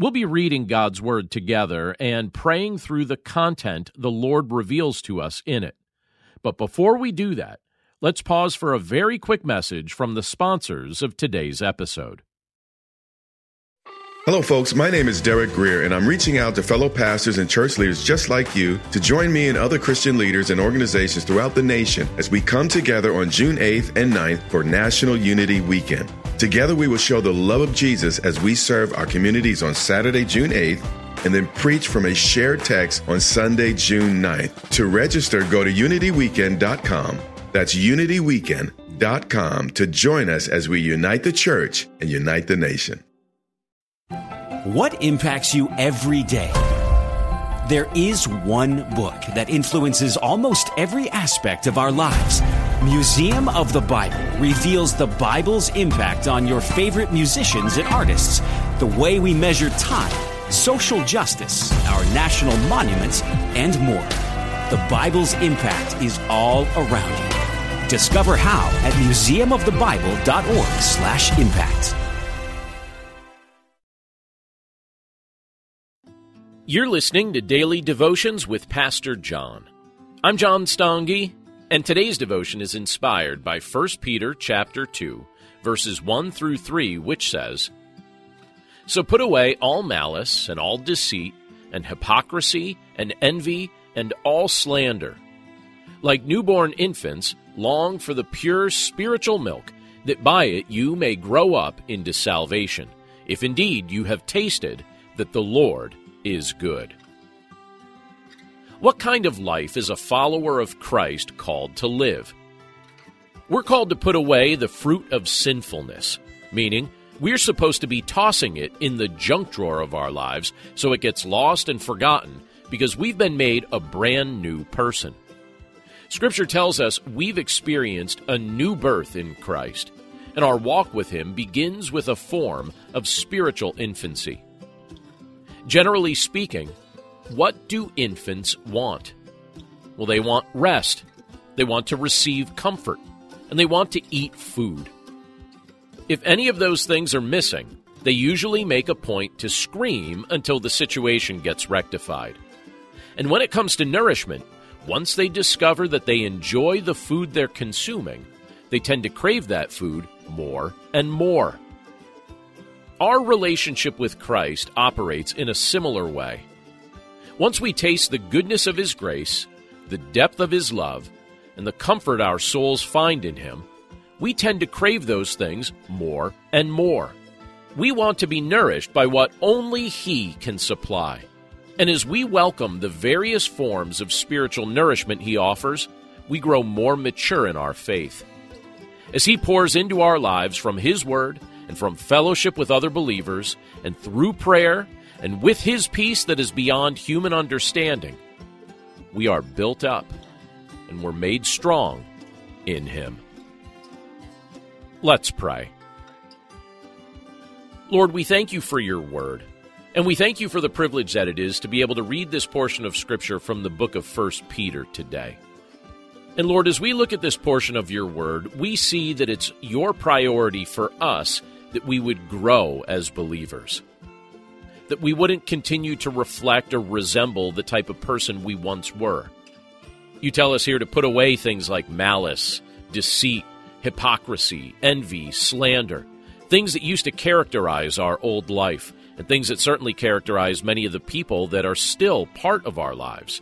We'll be reading God's Word together and praying through the content the Lord reveals to us in it. But before we do that, let's pause for a very quick message from the sponsors of today's episode. Hello, folks. My name is Derek Greer, and I'm reaching out to fellow pastors and church leaders just like you to join me and other Christian leaders and organizations throughout the nation as we come together on June 8th and 9th for National Unity Weekend. Together, we will show the love of Jesus as we serve our communities on Saturday, June 8th, and then preach from a shared text on Sunday, June 9th. To register, go to unityweekend.com. That's unityweekend.com to join us as we unite the church and unite the nation. What impacts you every day? There is one book that influences almost every aspect of our lives. Museum of the Bible reveals the Bible's impact on your favorite musicians and artists, the way we measure time, social justice, our national monuments, and more. The Bible's impact is all around you. Discover how at museumofthebible.org/impact. You're listening to Daily Devotions with Pastor John. I'm John Stange and today's devotion is inspired by 1 Peter chapter 2, verses 1 through 3, which says, So put away all malice and all deceit and hypocrisy and envy and all slander. Like newborn infants, long for the pure spiritual milk, that by it you may grow up into salvation, if indeed you have tasted that the Lord is good. What kind of life is a follower of Christ called to live? We're called to put away the fruit of sinfulness, meaning we're supposed to be tossing it in the junk drawer of our lives so it gets lost and forgotten because we've been made a brand new person. Scripture tells us we've experienced a new birth in Christ, and our walk with Him begins with a form of spiritual infancy. Generally speaking, what do infants want? Well, they want rest, they want to receive comfort, and they want to eat food. If any of those things are missing, they usually make a point to scream until the situation gets rectified. And when it comes to nourishment, once they discover that they enjoy the food they're consuming, they tend to crave that food more and more. Our relationship with Christ operates in a similar way. Once we taste the goodness of His grace, the depth of His love, and the comfort our souls find in Him, we tend to crave those things more and more. We want to be nourished by what only He can supply. And as we welcome the various forms of spiritual nourishment He offers, we grow more mature in our faith. As He pours into our lives from His Word and from fellowship with other believers, and through prayer and with His peace that is beyond human understanding, we are built up and we're made strong in Him. Let's pray. Lord, we thank you for your word, and we thank you for the privilege that it is to be able to read this portion of Scripture from the book of 1 Peter today. And Lord, as we look at this portion of your word, we see that it's your priority for us that we would grow as believers that we wouldn't continue to reflect or resemble the type of person we once were. You tell us here to put away things like malice, deceit, hypocrisy, envy, slander, things that used to characterize our old life, and things that certainly characterize many of the people that are still part of our lives.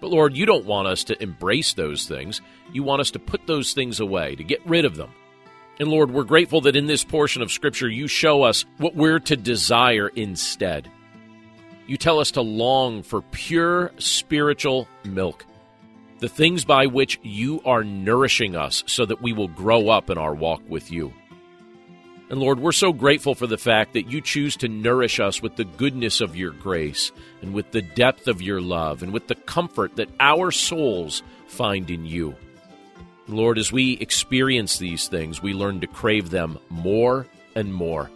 But Lord, you don't want us to embrace those things. You want us to put those things away, to get rid of them. And Lord, we're grateful that in this portion of Scripture you show us what we're to desire instead. You tell us to long for pure spiritual milk, the things by which you are nourishing us so that we will grow up in our walk with you. And Lord, we're so grateful for the fact that you choose to nourish us with the goodness of your grace and with the depth of your love and with the comfort that our souls find in you. Lord, as we experience these things, we learn to crave them more and more.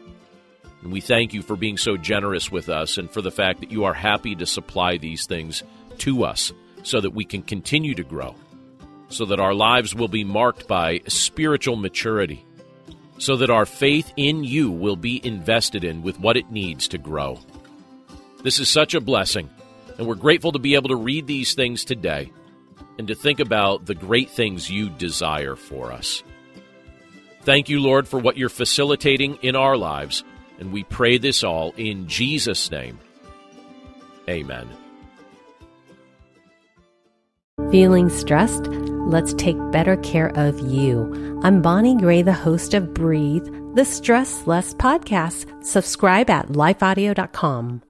And we thank you for being so generous with us and for the fact that you are happy to supply these things to us so that we can continue to grow, so that our lives will be marked by spiritual maturity, so that our faith in you will be invested in with what it needs to grow. This is such a blessing, and we're grateful to be able to read these things today and to think about the great things you desire for us. Thank you, Lord, for what you're facilitating in our lives, and we pray this all in Jesus' name. Amen. Feeling stressed? Let's take better care of you. I'm Bonnie Gray, the host of Breathe, the Stress Less podcast. Subscribe at lifeaudio.com.